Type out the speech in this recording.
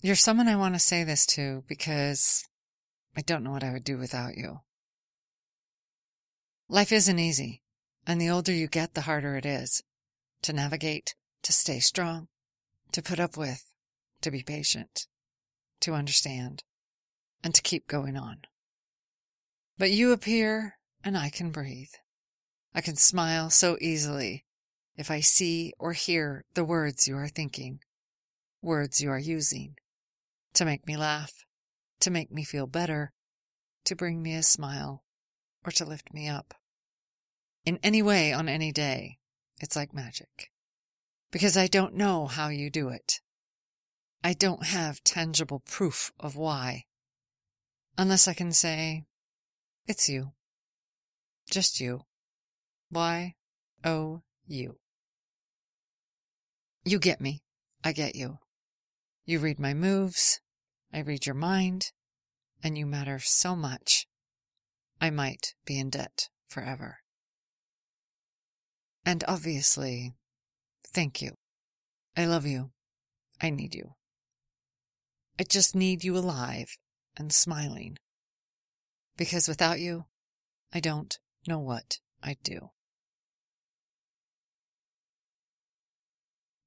You're someone I want to say this to because I don't know what I would do without you. Life isn't easy, and the older you get, the harder it is to navigate, to stay strong, to put up with, to be patient, to understand, and to keep going on. But you appear, and I can breathe. I can smile so easily if I see or hear the words you are thinking, words you are using, to make me laugh, to make me feel better, to bring me a smile, or to lift me up. In any way on any day, it's like magic. Because I don't know how you do it. I don't have tangible proof of why. Unless I can say, it's you. Just you. Why, oh, you. You get me. I get you. You read my moves. I read your mind. And you matter so much. I might be in debt forever. And obviously, thank you. I love you. I need you. I just need you alive and smiling. Because without you, I don't know what I'd do.